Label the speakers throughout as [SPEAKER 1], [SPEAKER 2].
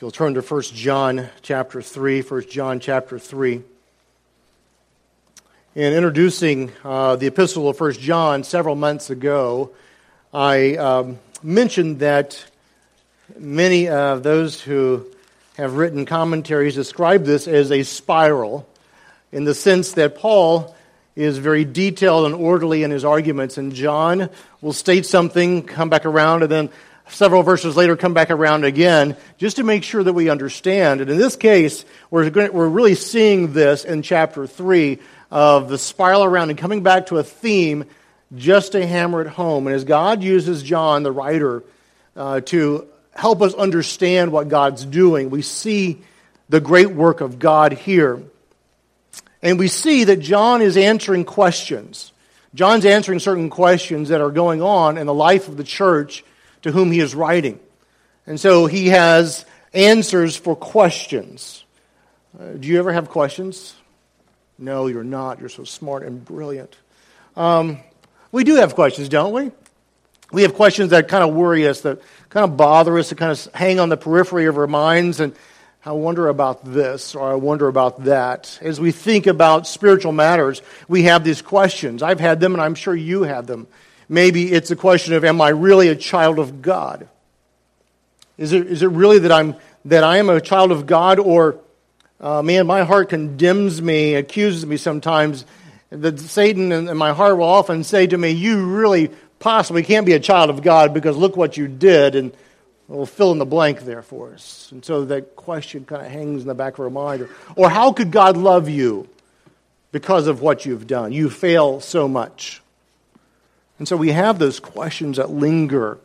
[SPEAKER 1] You'll turn to 1 John chapter 3, 1 John chapter 3. In introducing uh, the epistle of 1 John several months ago, I um, mentioned that many of those who have written commentaries describe this as a spiral in the sense that Paul is very detailed and orderly in his arguments, and John will state something, come back around, and then several verses later come back around again just to make sure that we understand. And in this case, we're, going, we're really seeing this in chapter 3 of the spiral around and coming back to a theme just to hammer it home. And as God uses John, the writer, uh, to help us understand what God's doing, we see the great work of God here. And we see that John is answering questions. John's answering certain questions that are going on in the life of the church to whom he is writing. And so he has answers for questions. Uh, do you ever have questions? No, you're not. You're so smart and brilliant. Um, we do have questions, don't we? We have questions that kind of worry us, that kind of bother us, that kind of hang on the periphery of our minds. And I wonder about this or I wonder about that. As we think about spiritual matters, we have these questions. I've had them, and I'm sure you have them. Maybe it's a question of, am I really a child of God? Is it, is it really that, I'm, that I am a child of God, or, uh, man, my heart condemns me, accuses me sometimes? That Satan and my heart will often say to me, You really possibly can't be a child of God because look what you did, and we'll fill in the blank there for us. And so that question kind of hangs in the back of our mind. Or, or how could God love you because of what you've done? You fail so much. And so we have those questions that linger.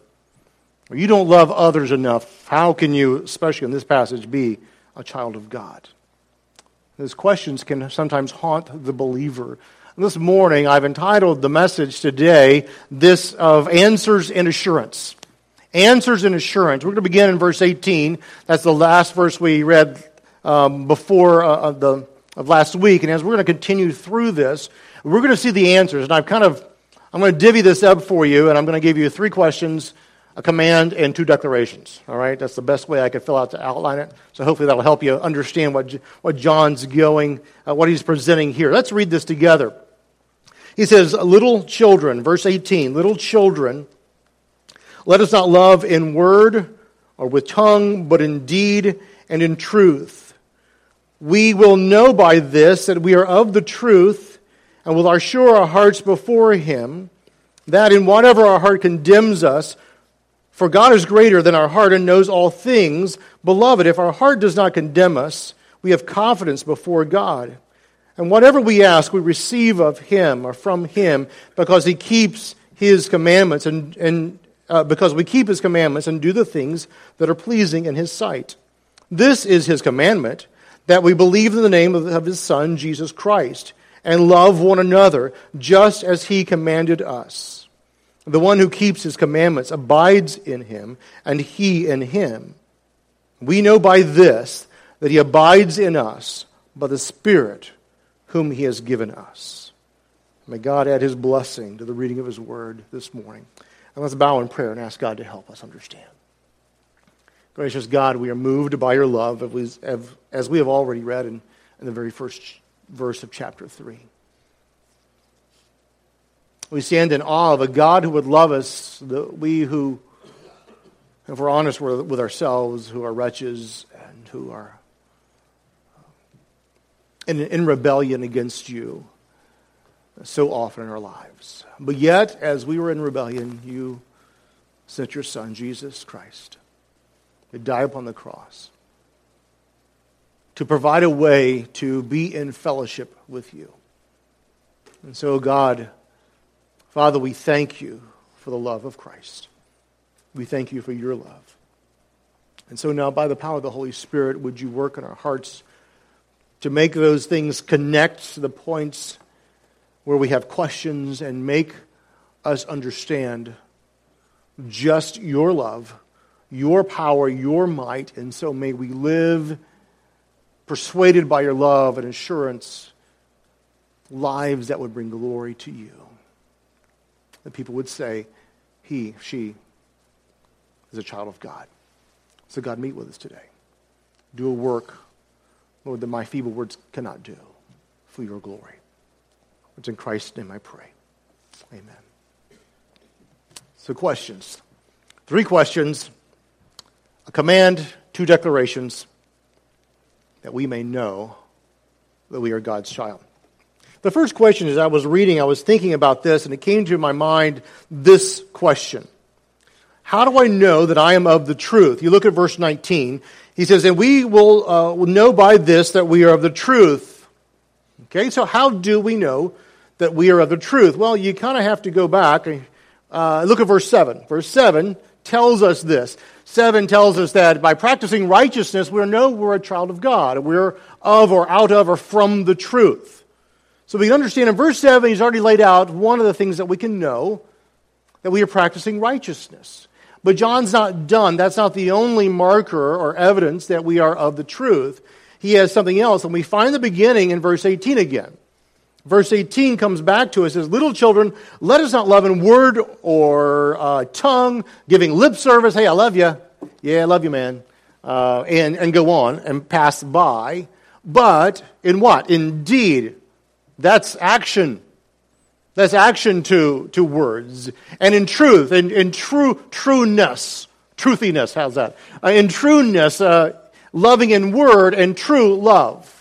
[SPEAKER 1] You don't love others enough. How can you, especially in this passage, be a child of God? Those questions can sometimes haunt the believer. This morning, I've entitled the message today, this of answers and assurance. Answers and assurance. We're going to begin in verse 18. That's the last verse we read um, before uh, the, of last week. And as we're going to continue through this, we're going to see the answers. And I've kind of I'm going to divvy this up for you, and I'm going to give you three questions, a command, and two declarations. All right? That's the best way I could fill out to outline it. So hopefully that'll help you understand what, what John's going, uh, what he's presenting here. Let's read this together. He says, Little children, verse 18, little children, let us not love in word or with tongue, but in deed and in truth. We will know by this that we are of the truth and will assure our hearts before Him that in whatever our heart condemns us, for God is greater than our heart and knows all things. Beloved, if our heart does not condemn us, we have confidence before God. And whatever we ask, we receive of Him or from Him because He keeps His commandments and, and uh, because we keep His commandments and do the things that are pleasing in His sight. This is His commandment that we believe in the name of, of His Son, Jesus Christ and love one another, just as he commanded us. The one who keeps his commandments abides in him, and he in him. We know by this that he abides in us by the Spirit whom he has given us. May God add his blessing to the reading of his word this morning. And let's bow in prayer and ask God to help us understand. Gracious God, we are moved by your love, as we have already read in, the very first verse of chapter 3. We stand in awe of a God who would love us, the, we who, if we're honest with ourselves, who are wretches and who are uh, in, in rebellion against you so often in our lives. But yet, as we were in rebellion, you sent your Son, Jesus Christ, to die upon the cross to provide a way to be in fellowship with you. And so, God, Father, we thank you for the love of Christ. We thank you for your love. And so now, by the power of the Holy Spirit, would you work in our hearts to make those things connect to the points where we have questions and make us understand just your love, your power, your might. And so may we live persuaded by your love and assurance, lives that would bring glory to you. That people would say, he, she is a child of God. So, God, meet with us today. do a work, Lord, that my feeble words cannot do for your glory. It's in Christ's name I pray. Amen. So, questions. Three questions, a command, two declarations, that we may know that we are God's child. The first question, is I was reading, I was thinking about this, and it came to my mind this question How do I know that I am of the truth? You look at verse 19. He says, And we will uh, know by this that we are of the truth. Okay, so how do we know that we are of the truth? Well, you kind of have to go back. Uh, look at verse 7. Verse 7 tells us this. 7 tells us that by practicing righteousness, we know we're a child of God. We're of or out of or from the truth. So we can understand in verse 7, he's already laid out one of the things that we can know that we are practicing righteousness. But John's not done. That's not the only marker or evidence that we are of the truth. He has something else, and we find the beginning in verse 18 again. Verse 18 comes back to us as Little children, let us not love in word or uh, tongue, giving lip service. Hey, I love you. Yeah, I love you, man. Uh, and, and go on and pass by. But in what? Indeed. That's action. That's action to, to words. And in truth, in, in true trueness, truthiness, how's that? Uh, in trueness, uh, loving in word and true love.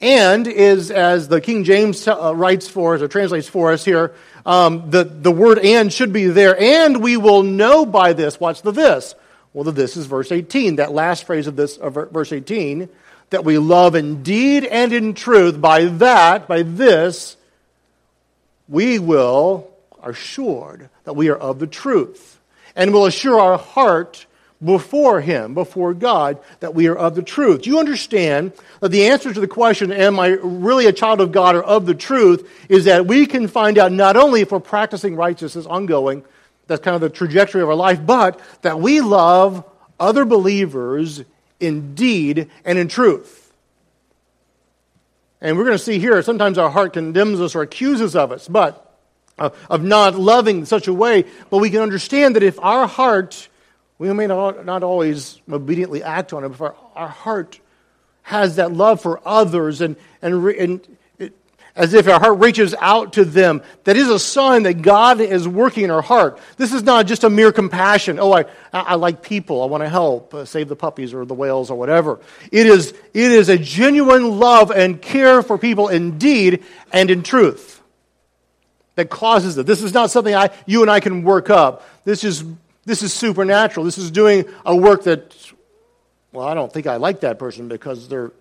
[SPEAKER 1] And is, as the King James uh, writes for us or translates for us here, um, the, the word and should be there. And we will know by this. Watch the this. Well, the this is verse 18. That last phrase of this, of verse 18, that we love in deed and in truth. By that, by this, we will assured that we are of the truth. And will assure our heart before Him, before God, that we are of the truth. Do you understand that the answer to the question, am I really a child of God or of the truth, is that we can find out not only if we're practicing righteousness ongoing, that's kind of the trajectory of our life, but that we love other believers in deed and in truth. And we're going to see here, sometimes our heart condemns us or accuses of us, but uh, of not loving in such a way, but we can understand that if our heart we may not, not always obediently act on it, but our, heart has that love for others and, and, and it, as if our heart reaches out to them. That is a sign that God is working in our heart. This is not just a mere compassion. Oh, I, I like people. I want to help, uh, save the puppies or the whales or whatever. It is, it is a genuine love and care for people in deed and in truth that causes it. This is not something I, you and I can work up. This is this is supernatural. This is doing a work that, well, I don't think I like that person because they're,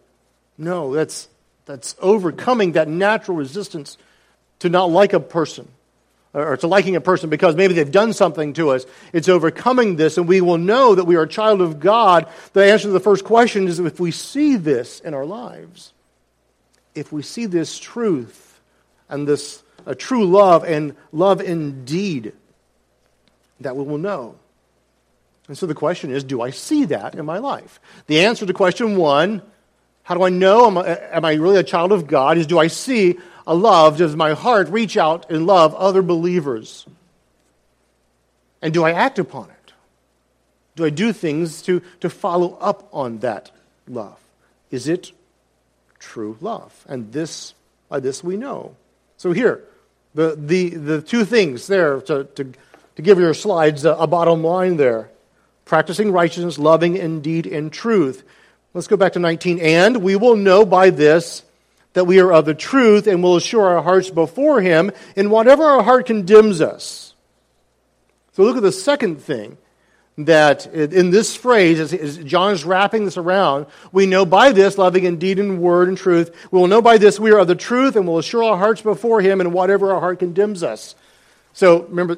[SPEAKER 1] no, that's, that's overcoming that natural resistance to not like a person or to liking a person because maybe they've done something to us. It's overcoming this, and we will know that we are a child of God. The answer to the first question is if we see this in our lives, if we see this truth and this a true love and love indeed, that we will know. And so the question is do I see that in my life? The answer to question one, how do I know am I, am I really a child of God, is do I see a love? Does my heart reach out and love other believers? And do I act upon it? Do I do things to, to follow up on that love? Is it true love? And this, by this we know. So here, the, the, the two things there to, to to give your slides a, a bottom line there practicing righteousness, loving indeed in truth. Let's go back to 19. And we will know by this that we are of the truth and will assure our hearts before Him in whatever our heart condemns us. So look at the second thing that in this phrase, as John is wrapping this around, we know by this, loving indeed in word and truth, we will know by this we are of the truth and will assure our hearts before Him in whatever our heart condemns us. So remember,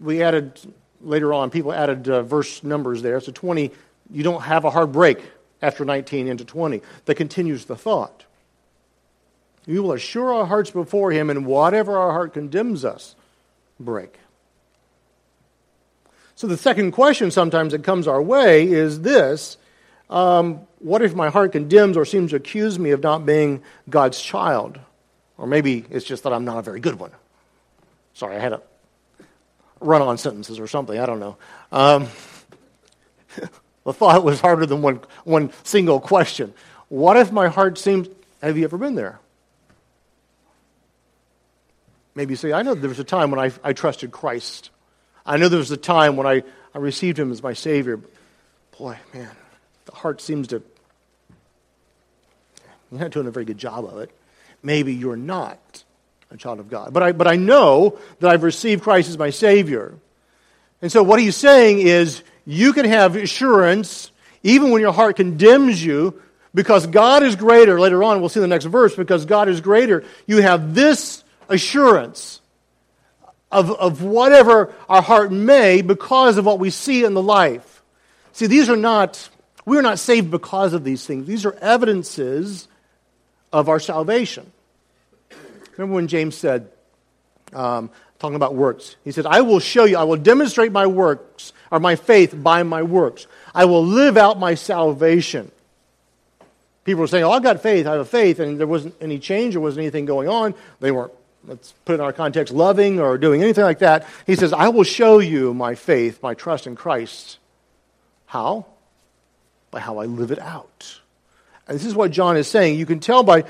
[SPEAKER 1] we added later on, people added uh, verse numbers there. So 20, you don't have a hard break after 19 into 20. That continues the thought. We will assure our hearts before Him, and whatever our heart condemns us, break. So the second question sometimes that comes our way is this um, What if my heart condemns or seems to accuse me of not being God's child? Or maybe it's just that I'm not a very good one. Sorry, I had a run on sentences or something. I don't know. Um, The thought was harder than one, one single question. What if my heart seems. Have you ever been there? Maybe you say, I know there was a time when I, I trusted Christ. I know there was a time when I, I received him as my Savior. Boy, man, the heart seems to. You're not doing a very good job of it. Maybe you're not a child of God. But I, but I know that I've received Christ as my Savior. And so what he's saying is you can have assurance even when your heart condemns you because God is greater. Later on, we'll see the next verse, because God is greater. You have this assurance of, of whatever our heart may because of what we see in the life. See, these are not, we are not saved because of these things. These are evidences of our salvation. Remember when James said, um, talking about works, he said, I will show you, I will demonstrate my works, or my faith by my works. I will live out my salvation. People were saying, Oh, I've got faith, I have faith, and there wasn't any change, there wasn't anything going on. They weren't, let's put it in our context, loving or doing anything like that. He says, I will show you my faith, my trust in Christ. How? By how I live it out. And this is what John is saying. You can tell by,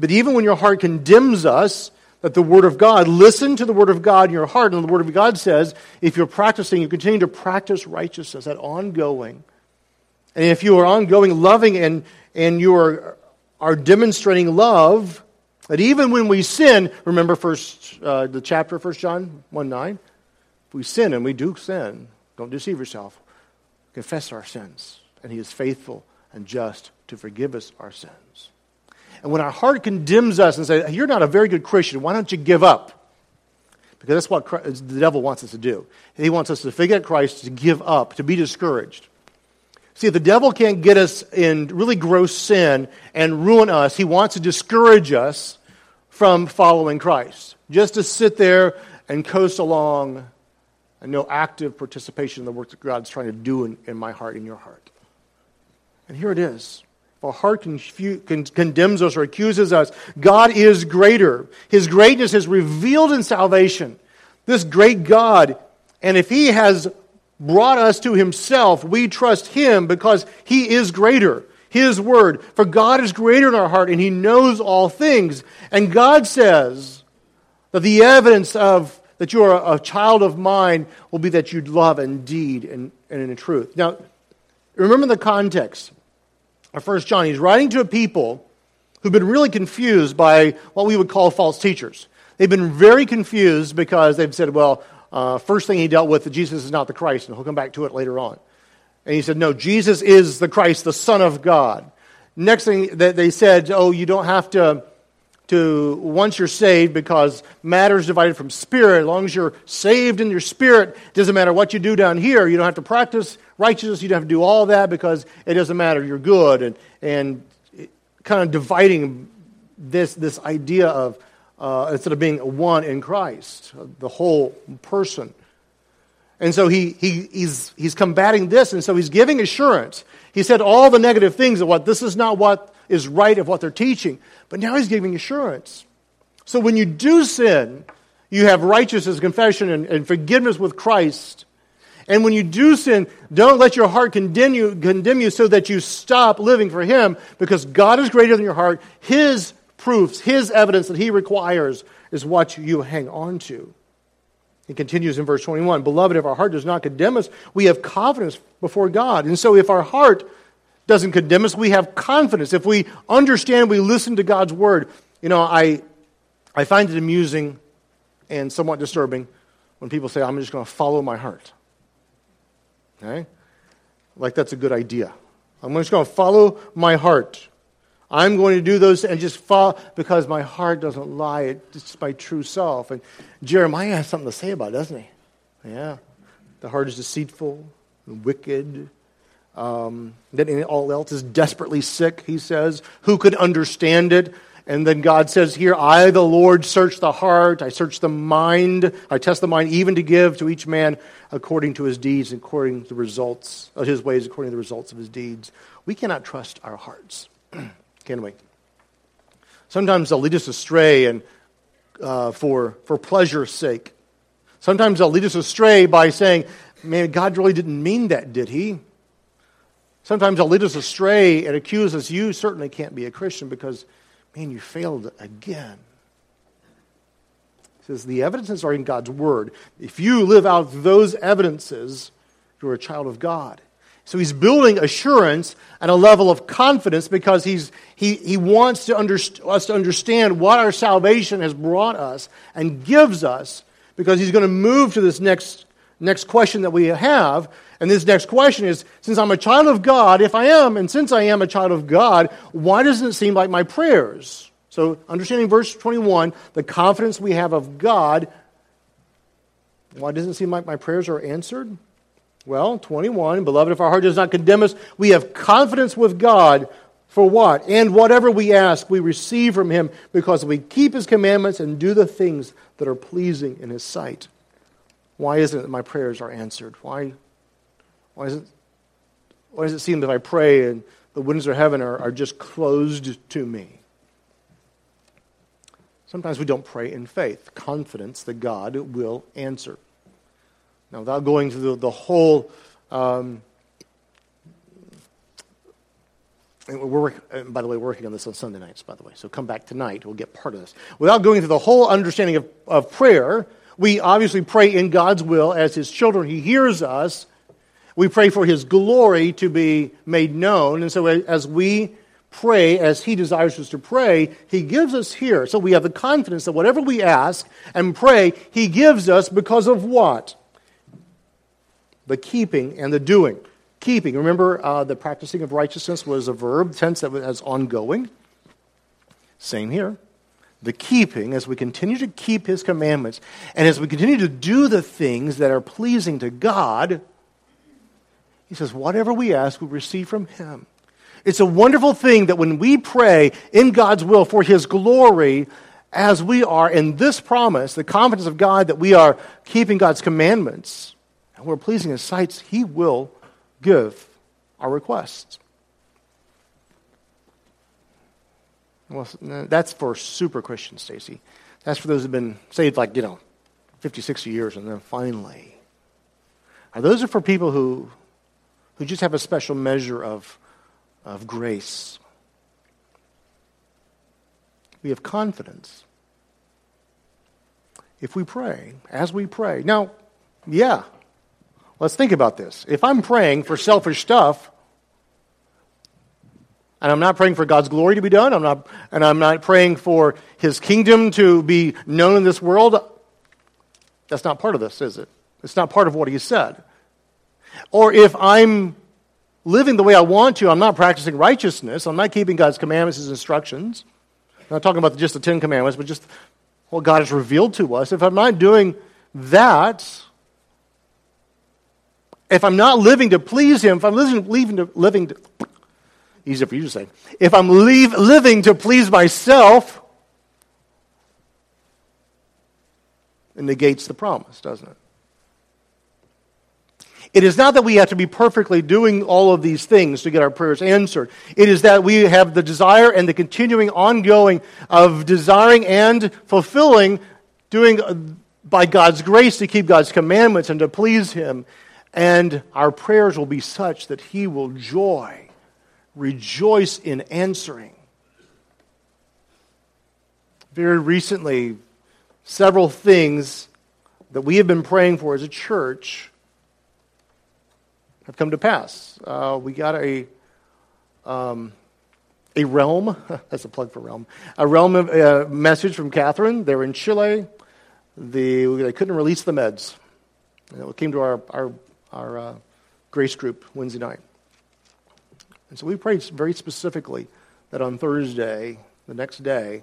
[SPEAKER 1] but even when your heart condemns us, that the Word of God, listen to the Word of God in your heart. And the Word of God says, if you're practicing, you continue to practice righteousness, that ongoing. And if you are ongoing, loving, and, and you are, are demonstrating love, that even when we sin, remember first uh, the chapter of 1 John 1 9? If we sin, and we do sin, don't deceive yourself. Confess our sins, and He is faithful and just to forgive us our sins. And when our heart condemns us and says, You're not a very good Christian, why don't you give up? Because that's what Christ, the devil wants us to do. He wants us to forget Christ, to give up, to be discouraged. See, if the devil can't get us in really gross sin and ruin us, he wants to discourage us from following Christ. Just to sit there and coast along and no active participation in the work that God's trying to do in, in my heart, in your heart. And here it is. If our heart condemns us or accuses us, God is greater. His greatness is revealed in salvation. This great God, and if He has brought us to Himself, we trust Him because He is greater. His word. For God is greater in our heart and He knows all things. And God says that the evidence of that you are a child of mine will be that you love indeed and, and in truth. Now, remember the context or First John, he's writing to a people who've been really confused by what we would call false teachers. They've been very confused because they've said, well, uh, first thing he dealt with, that Jesus is not the Christ, and he'll come back to it later on. And he said, no, Jesus is the Christ, the Son of God. Next thing that they said, oh, you don't have to, to, once you're saved, because matter is divided from spirit. As long as you're saved in your spirit, it doesn't matter what you do down here. You don't have to practice righteousness. You don't have to do all that because it doesn't matter. You're good. And, and kind of dividing this, this idea of, uh, instead of being one in Christ, the whole person. And so he, he, he's, he's combating this, and so he's giving assurance. He said all the negative things of what this is not what is right of what they're teaching, but now he's giving assurance. So when you do sin, you have righteousness, confession, and, and forgiveness with Christ. And when you do sin, don't let your heart condemn you, condemn you so that you stop living for Him because God is greater than your heart. His proofs, His evidence that He requires is what you hang on to. He continues in verse 21 Beloved, if our heart does not condemn us, we have confidence before God. And so if our heart doesn't condemn us, we have confidence. If we understand, we listen to God's word. You know, I, I find it amusing and somewhat disturbing when people say, I'm just going to follow my heart. Okay? Like that's a good idea. I'm just going to follow my heart. I'm going to do those and just follow because my heart doesn't lie. It's my true self. And Jeremiah has something to say about it, doesn't he? Yeah. The heart is deceitful and wicked. Um, then all else is desperately sick, he says. Who could understand it? And then God says here, I, the Lord, search the heart, I search the mind, I test the mind, even to give to each man according to his deeds, according to the results of his ways, according to the results of his deeds. We cannot trust our hearts, can we? Sometimes they'll lead us astray and uh, for, for pleasure's sake. Sometimes they'll lead us astray by saying, man, God really didn't mean that, did he? Sometimes they'll lead us astray and accuse us, you certainly can't be a Christian because, man, you failed again. Says the evidences are in God's Word. If you live out those evidences, you're a child of God. So he's building assurance and a level of confidence because he's, he, he wants to underst- us to understand what our salvation has brought us and gives us because he's going to move to this next, next question that we have. And this next question is since I'm a child of God, if I am, and since I am a child of God, why doesn't it seem like my prayers? So, understanding verse 21, the confidence we have of God, why doesn't it seem like my prayers are answered? Well, 21, beloved, if our heart does not condemn us, we have confidence with God for what? And whatever we ask, we receive from Him because we keep His commandments and do the things that are pleasing in His sight. Why isn't it that my prayers are answered? Why, why, it, why does it seem that I pray and the windows of heaven are, are just closed to me? Sometimes we don't pray in faith, confidence that God will answer. Now, without going through the, the whole, um, we're, by the way, working on this on Sunday nights, by the way, so come back tonight. We'll get part of this. Without going through the whole understanding of, of prayer, we obviously pray in God's will as His children. He hears us. We pray for His glory to be made known. And so as we pray as He desires us to pray, He gives us here. So we have the confidence that whatever we ask and pray, He gives us because of what? the keeping and the doing. Keeping, remember uh, the practicing of righteousness was a verb, tense that was ongoing. Same here. The keeping, as we continue to keep His commandments, and as we continue to do the things that are pleasing to God, He says, whatever we ask, we receive from Him. It's a wonderful thing that when we pray in God's will for His glory, as we are in this promise, the confidence of God that we are keeping God's commandments, and we're pleasing His sights, He will give our requests. Well, that's for super Christians, Stacy. That's for those who've been saved like, you know, 50, 60 years and then finally. Are those are for people who, who just have a special measure of, of grace. We have confidence. If we pray, as we pray. Now, yeah, Let's think about this. If I'm praying for selfish stuff, and I'm not praying for God's glory to be done, I'm not, and I'm not praying for His kingdom to be known in this world, that's not part of this, is it? It's not part of what He said. Or if I'm living the way I want to, I'm not practicing righteousness, I'm not keeping God's commandments, His instructions. I'm not talking about just the Ten Commandments, but just what God has revealed to us. If I'm not doing that, if I'm not living to please Him, if I'm living, living to, living to, easier for you to say, if I'm leave, living to please myself, it negates the promise, doesn't it? It is not that we have to be perfectly doing all of these things to get our prayers answered. It is that we have the desire and the continuing ongoing of desiring and fulfilling, doing uh, by God's grace to keep God's commandments and to please Him and our prayers will be such that He will joy, rejoice in answering. Very recently, several things that we have been praying for as a church have come to pass. Uh, we got a um, a realm. that's a plug for realm. A realm of, uh, message from Catherine. They're in Chile. The, they couldn't release the meds. it came to our, our our uh, grace group Wednesday night. And so we prayed very specifically that on Thursday, the next day,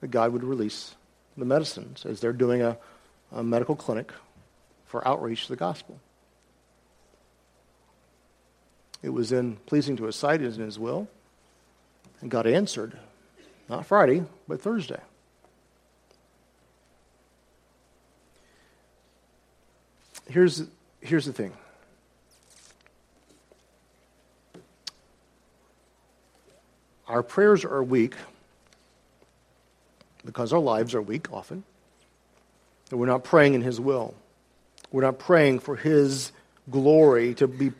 [SPEAKER 1] that God would release the medicines as they're doing a, a medical clinic for outreach to the gospel. It was in pleasing to his sight and in his will. And God answered, not Friday, but Thursday. Here's here's the thing. Our prayers are weak because our lives are weak often. And we're not praying in His will. We're not praying for His glory to be,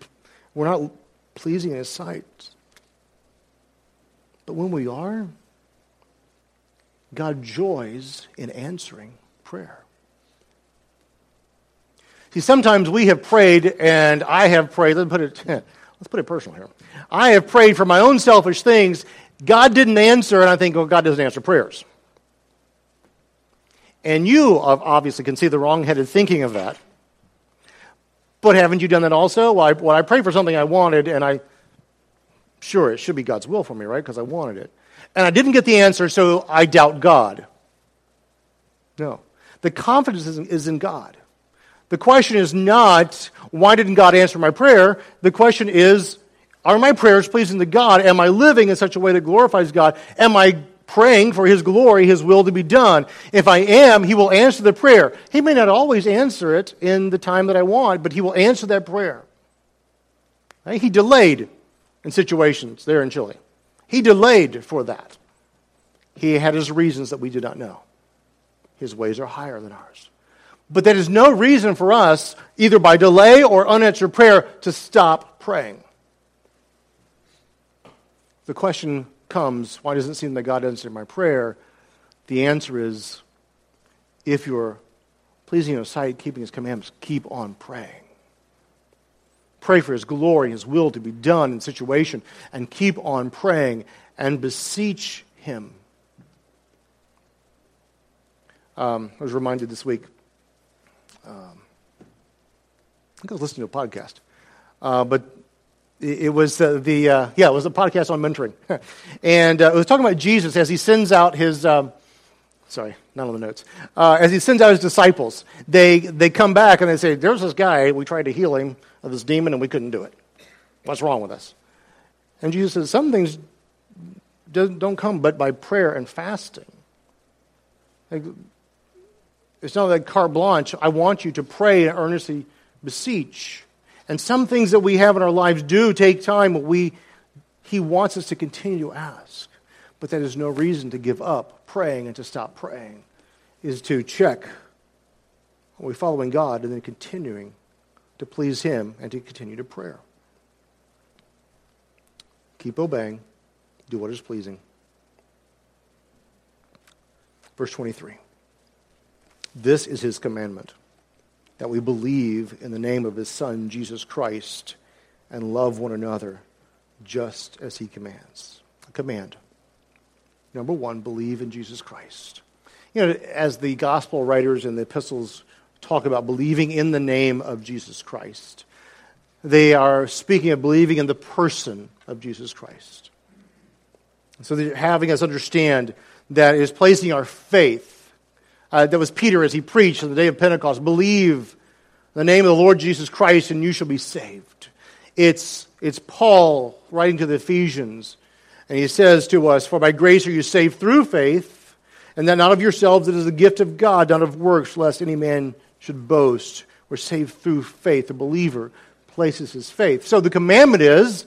[SPEAKER 1] we're not pleasing in His sight. But when we are, God joys in answering prayer. See, sometimes we have prayed, and I have prayed, let's put it, let's put it personal here. I have prayed for my own selfish things. God didn't answer, and I think, oh, God doesn't answer prayers. And you obviously can see the wrong headed thinking of that. But haven't you done that also? Well I, well, I prayed for something I wanted, and I, sure, it should be God's will for me, right? Because I wanted it. And I didn't get the answer, so I doubt God. No. The confidence is in God. The question is not, why didn't God answer my prayer? The question is, are my prayers pleasing to God? Am I living in such a way that glorifies God? Am I praying for His glory, His will to be done? If I am, He will answer the prayer. He may not always answer it in the time that I want, but He will answer that prayer. He delayed in situations there in Chile. He delayed for that. He had his reasons that we do not know. His ways are higher than ours. But that is no reason for us, either by delay or unanswered prayer, to stop praying. The question comes why doesn't it seem that God answered my prayer? The answer is if you're pleasing in His sight, keeping His commandments, keep on praying. Pray for His glory, His will to be done in situation, and keep on praying and beseech Him. Um, I was reminded this week um, I think I was listening to a podcast, uh, but it, was the uh, yeah, it was a podcast on mentoring, and uh, it was talking about Jesus as he sends out his. Um, sorry, not on the notes. Uh, as he sends out his disciples, they they come back and they say, "There's this guy. We tried to heal him of this demon, and we couldn't do it. What's wrong with us?" And Jesus says, "Some things don't come but by prayer and fasting." Like, it's not like carte blanche. I want you to pray and earnestly beseech. And some things that we have in our lives do take time. We, he wants us to continue to ask. But that is no reason to give up praying and to stop praying, is to check are we following God and then continuing to please Him and to continue to prayer. Keep obeying, do what is pleasing. Verse 23. This is his commandment that we believe in the name of his Son, Jesus Christ, and love one another just as he commands. A command. Number one, believe in Jesus Christ. You know, as the gospel writers and the epistles talk about believing in the name of Jesus Christ, they are speaking of believing in the person of Jesus Christ. So they're having us understand that is placing our faith uh, that was Peter as he preached on the day of Pentecost. Believe the name of the Lord Jesus Christ and you shall be saved. It's, it's Paul writing to the Ephesians, and he says to us, For by grace are you saved through faith, and that not of yourselves, it is the gift of God, not of works, lest any man should boast. We're saved through faith. The believer places his faith. So the commandment is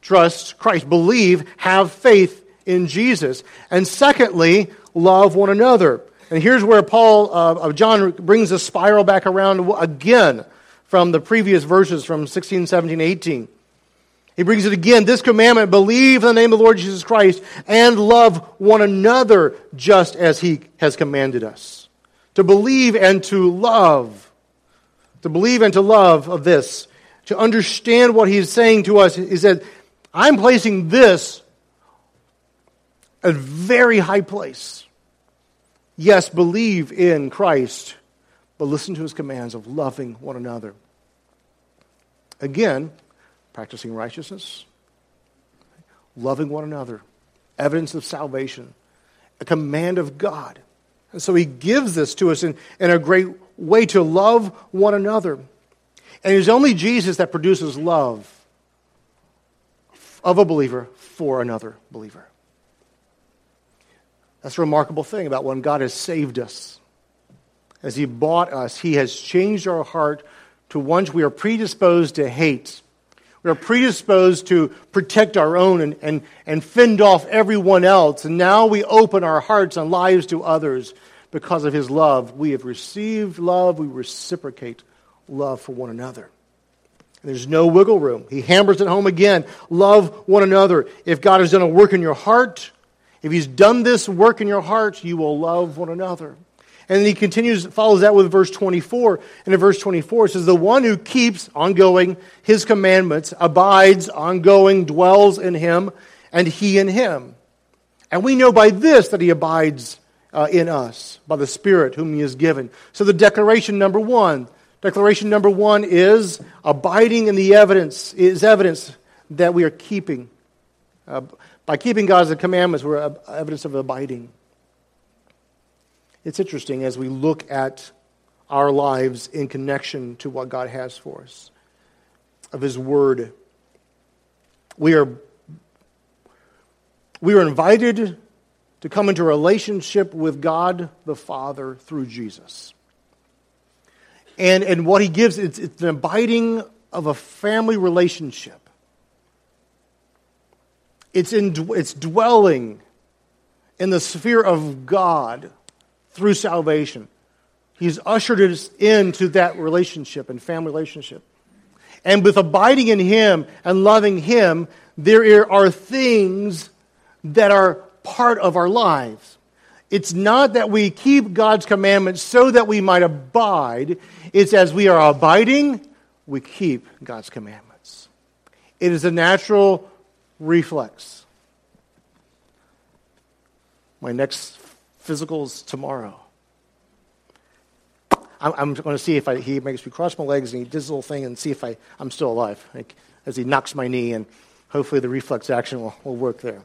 [SPEAKER 1] trust Christ, believe, have faith in Jesus. And secondly, love one another. And here's where Paul uh, of John brings the spiral back around again from the previous verses from 16, 17, 18. He brings it again. This commandment believe in the name of the Lord Jesus Christ and love one another just as he has commanded us. To believe and to love. To believe and to love of this. To understand what he's saying to us is that I'm placing this at a very high place. Yes, believe in Christ, but listen to his commands of loving one another. Again, practicing righteousness, loving one another, evidence of salvation, a command of God. And so he gives this to us in, in a great way to love one another. And it is only Jesus that produces love of a believer for another believer. That's a remarkable thing about when God has saved us. As He bought us, He has changed our heart to ones we are predisposed to hate. We are predisposed to protect our own and, and, and fend off everyone else. And now we open our hearts and lives to others because of His love. We have received love, we reciprocate love for one another. There's no wiggle room. He hammers it home again. Love one another. If God has done a work in your heart, if He's done this work in your heart, you will love one another. And then he continues, follows that with verse 24. And in verse 24, it says, The one who keeps ongoing his commandments abides ongoing, dwells in him, and he in him. And we know by this that he abides uh, in us, by the Spirit whom he has given. So the declaration number one, declaration number one is abiding in the evidence, is evidence that we are keeping. Uh, by keeping God's commandments, we're evidence of abiding. It's interesting as we look at our lives in connection to what God has for us, of His Word. We are, we are invited to come into relationship with God the Father through Jesus. And, and what He gives, it's, it's an abiding of a family relationship. It's, in, it's dwelling in the sphere of God through salvation. He's ushered us into that relationship and family relationship. And with abiding in Him and loving Him, there are things that are part of our lives. It's not that we keep God's commandments so that we might abide. It's as we are abiding, we keep God's commandments. It is a natural reflex. My next physical is tomorrow. I'm, I'm going to see if I, he makes me cross my legs and he does a little thing and see if I, I'm still alive like, as he knocks my knee, and hopefully the reflex action will, will work there.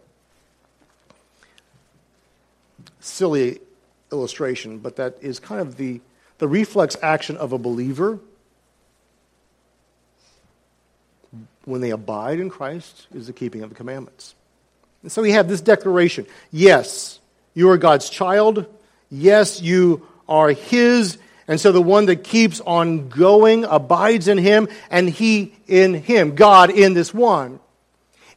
[SPEAKER 1] Silly illustration, but that is kind of the, the reflex action of a believer when they abide in Christ is the keeping of the commandments. And so we have this declaration yes, you are God's child. Yes, you are His. And so the one that keeps on going abides in Him, and He in Him. God in this one.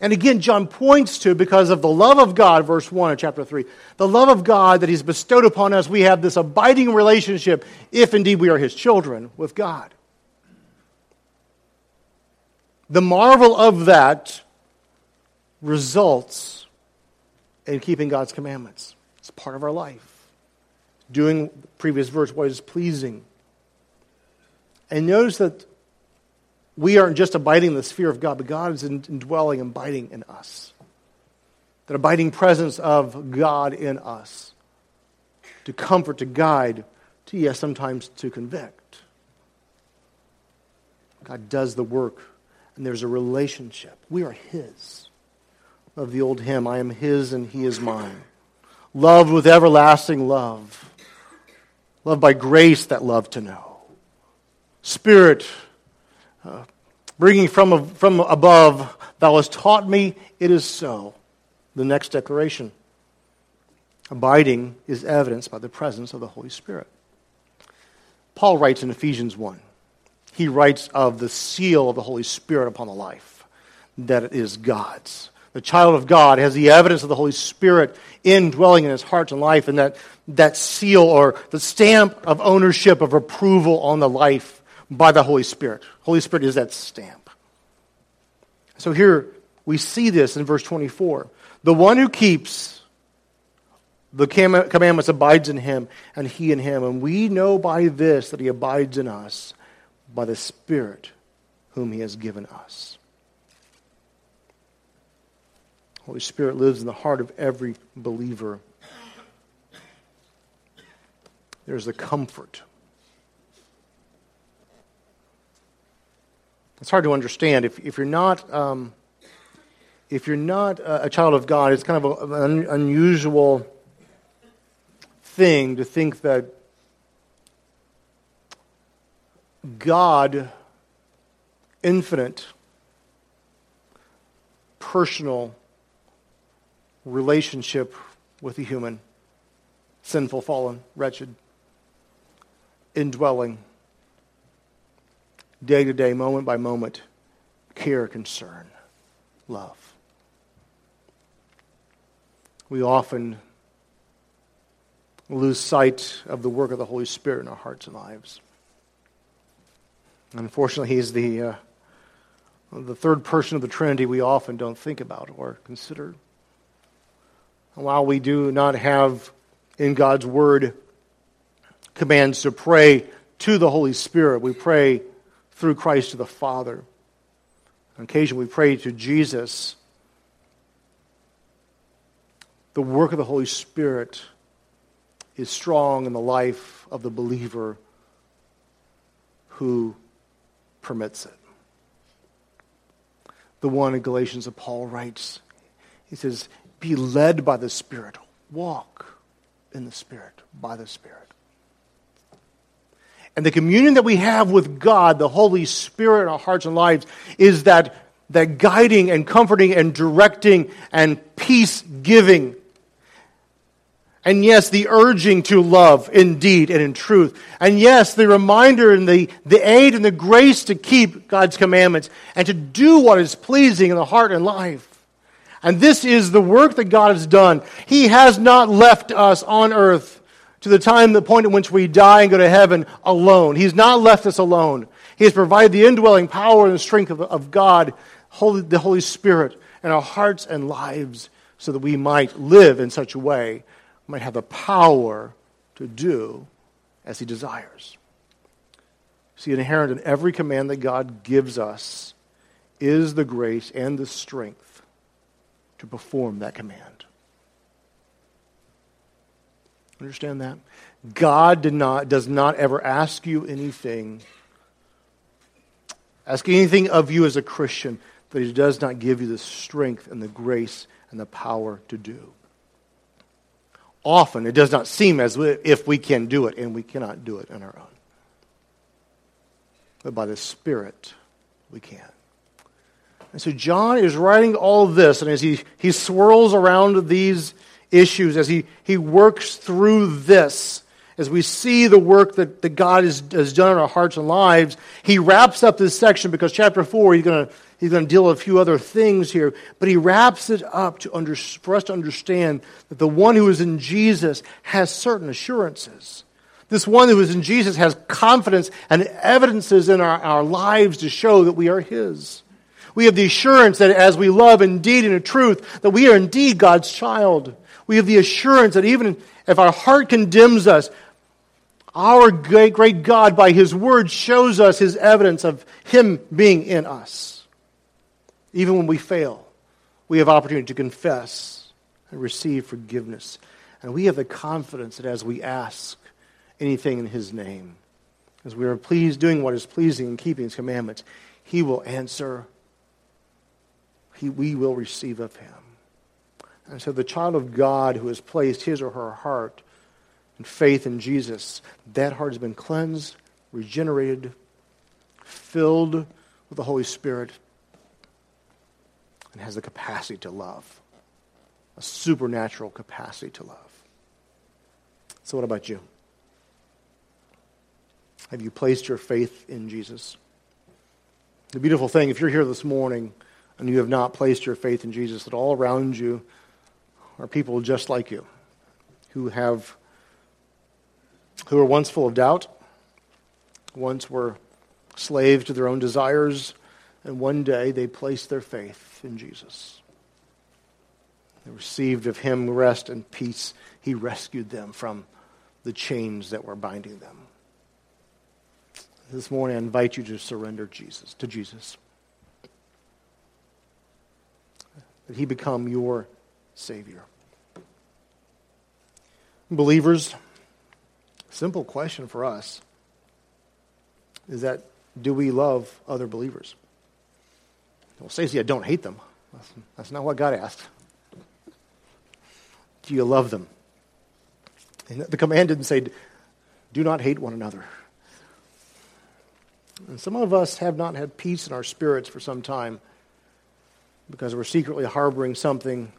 [SPEAKER 1] And again, John points to, because of the love of God, verse 1 of chapter 3, the love of God that He's bestowed upon us, we have this abiding relationship, if indeed we are His children, with God. The marvel of that results in keeping God's commandments. It's part of our life. Doing previous verse what is pleasing. And notice that we aren't just abiding in the sphere of God, but God is indwelling and abiding in us. That abiding presence of God in us to comfort, to guide, to, yes, sometimes to convict. God does the work, and there's a relationship. We are His. Of the old hymn, I am His and He is mine loved with everlasting love, loved by grace that love to know. Spirit, uh, bringing from, from above, thou hast taught me, it is so. The next declaration. Abiding is evidenced by the presence of the Holy Spirit. Paul writes in Ephesians 1. He writes of the seal of the Holy Spirit upon the life, that it is God's the child of God has the evidence of the Holy Spirit indwelling in his heart and life, and that, that seal or the stamp of ownership of approval on the life by the Holy Spirit. Holy Spirit is that stamp. So here we see this in verse 24. The one who keeps the commandments abides in him, and he in him. And we know by this that he abides in us by the Spirit whom he has given us. Holy Spirit lives in the heart of every believer. There's a comfort. It's hard to understand. If, if you're not, um, if you're not a, a, child of God, it's kind of a, an unusual thing to think that God, infinite, personal, relationship with the human, sinful, fallen, wretched, indwelling, day to day, moment by moment, care, concern, love. We often lose sight of the work of the Holy Spirit in our hearts and lives. Unfortunately, He's the, uh, the third person of the Trinity we often don't think about or consider. And while we do not have in God's Word commands to pray to the Holy Spirit, we pray through Christ to the Father. On occasion, we pray to Jesus. The work of the Holy Spirit is strong in the life of the believer who permits it. The one in Galatians that Paul writes, he says, Be led by the Spirit, walk in the Spirit, by the Spirit. And the communion that we have with God, the Holy Spirit in our hearts and lives, is that, that guiding and comforting and directing and peace giving and yes, the urging to love in deed and in truth. And yes, the reminder and the, the aid and the grace to keep God's commandments and to do what is pleasing in the heart and life. And this is the work that God has done. He has not left us on earth to the time, the point at which we die and go to heaven alone. He's not left us alone. He has provided the indwelling power and the strength of, of God, Holy, the Holy Spirit, in our hearts and lives so that we might live in such a way might have the power to do as he desires. See, inherent in every command that God gives us is the grace and the strength to perform that command. Understand that? God did not, does not ever ask you anything, ask anything of you as a Christian that he does not give you the strength and the grace and the power to do often it does not seem as if we can do it, and we cannot do it on our own. But by the Spirit, we can. And so John is writing all this, and as he, he swirls around these issues, as he, he works through this, as we see the work that, that God has, has done in our hearts and lives, he wraps up this section because chapter 4, he's going to He's going to deal with a few other things here, but he wraps it up to under, for us to understand that the one who is in Jesus has certain assurances. This one who is in Jesus has confidence and evidences in our, our lives to show that we are his. We have the assurance that as we love indeed and in truth, that we are indeed God's child. We have the assurance that even if our heart condemns us, our great, great God, by His Word, shows us His evidence of Him being in us. Even when we fail, we have opportunity to confess and receive forgiveness. And we have the confidence that as we ask anything in His name, as we are pleased doing what is pleasing and keeping His commandments, He will answer. He, we will receive of Him. And so the child of God who has placed his or her heart in faith in Jesus, that heart has been cleansed, regenerated, filled with the Holy Spirit and has the capacity to love, a supernatural capacity to love. So, what about you? Have you placed your faith in Jesus? The beautiful thing, if you're here this morning and you have not placed your faith in Jesus, that all around you are people just like you who have who were once full of doubt, once were slaves to their own desires, and one day they placed their faith in Jesus. They received of him rest and peace. He rescued them from the chains that were binding them. This morning I invite you to surrender Jesus to Jesus. That he become your Savior. Believers, simple question for us is that do we love other believers? Well, Stacey, I don't hate them. That's, that's not what God asked. Do you love them? And the command didn't say, do not hate one another. And some of us have not had peace in our spirits for some time because we're secretly harboring something,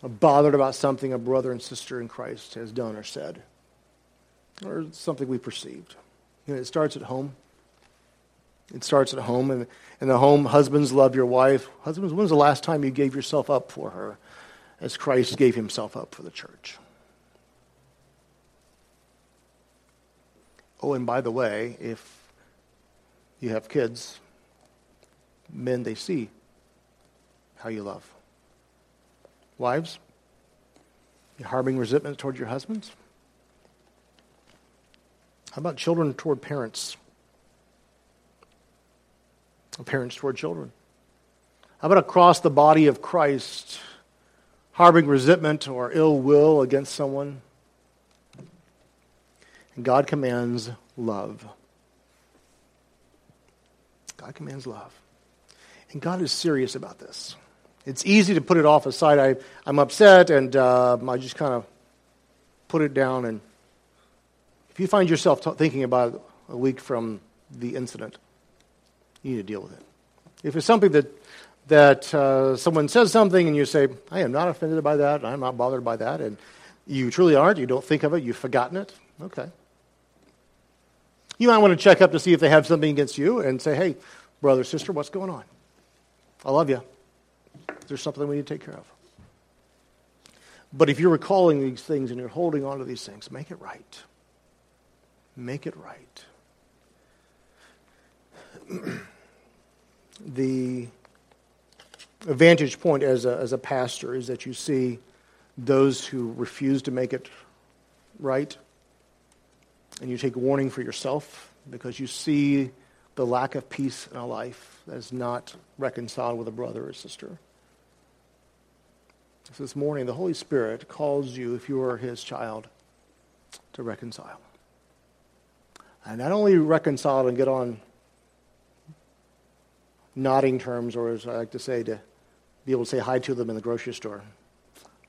[SPEAKER 1] bothered about something a brother and sister in Christ has done or said, or something we perceived. You know, it starts at home. It starts at home. And in the home, husbands, love your wife. Husbands, when's the last time you gave yourself up for her as Christ gave himself up for the church? Oh, and by the way, if you have kids, men, they see how you love. Wives, you harboring resentment toward your husbands? How about children toward parents? Parents toward children? How about across the body of Christ, harboring resentment or ill will against someone? And God commands love. God commands love. And God is serious about this. It's easy to put it off aside. I, I'm upset and uh, I just kind of put it down. And if you find yourself t- thinking about it a week from the incident, you need to deal with it. If it's something that that uh, someone says something and you say, I am not offended by that, I'm not bothered by that, and you truly aren't, you don't think of it, you've forgotten it, okay. You might want to check up to see if they have something against you and say, hey, brother, sister, what's going on? I love you. There's something we need to take care of. But if you're recalling these things and you're holding on to these things, make it right. Make it right. the vantage point as a, as a pastor is that you see those who refuse to make it right, and you take warning for yourself because you see the lack of peace in a life that is not reconciled with a brother or sister. So this morning, the Holy Spirit calls you, if you are his child, to reconcile. And not only reconcile and get on nodding terms, or as I like to say, to be able to say hi to them in the grocery store,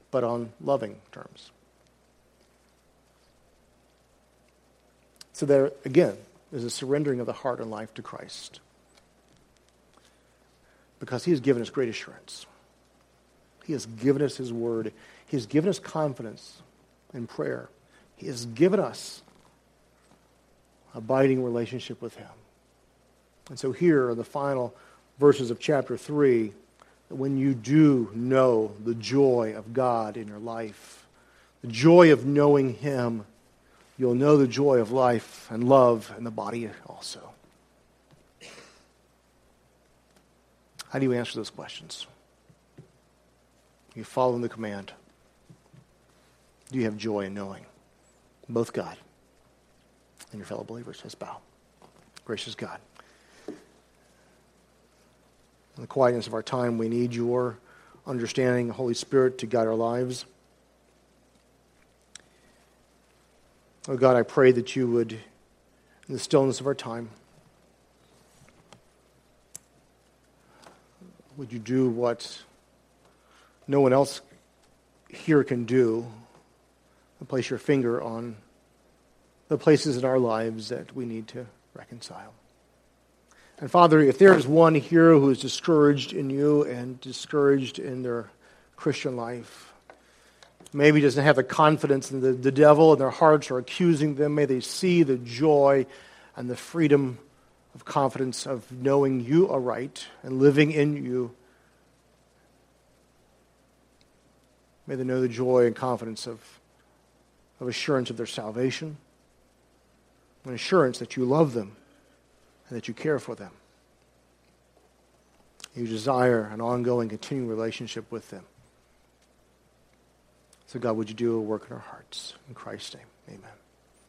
[SPEAKER 1] but on loving terms. So, there again is a surrendering of the heart and life to Christ because He has given us great assurance. He has given us His word, He has given us confidence in prayer, He has given us abiding relationship with Him. And so, here are the final verses of chapter 3 that when you do know the joy of God in your life, the joy of knowing Him, you'll know the joy of life and love and the body also. How do you answer those questions? You follow the command. Do you have joy in knowing both God and your fellow believers? Let's bow. Gracious God in the quietness of our time, we need your understanding, Holy Spirit, to guide our lives. Oh God, I pray that you would, in the stillness of our time, would you do what no one else here can do and place your finger on the places in our lives that we need to reconcile. And Father, if there is one here who is discouraged in you and discouraged in their Christian life, maybe doesn't have the confidence in the, the devil and their hearts are accusing them, may they see the joy and the freedom of confidence of knowing you are right and living in you. May they know the joy and confidence of, of assurance of their salvation, an assurance that you love them and that you care for them. You desire an ongoing, continuing relationship with them. So, God, would you do a work in our hearts? In Christ's name, amen.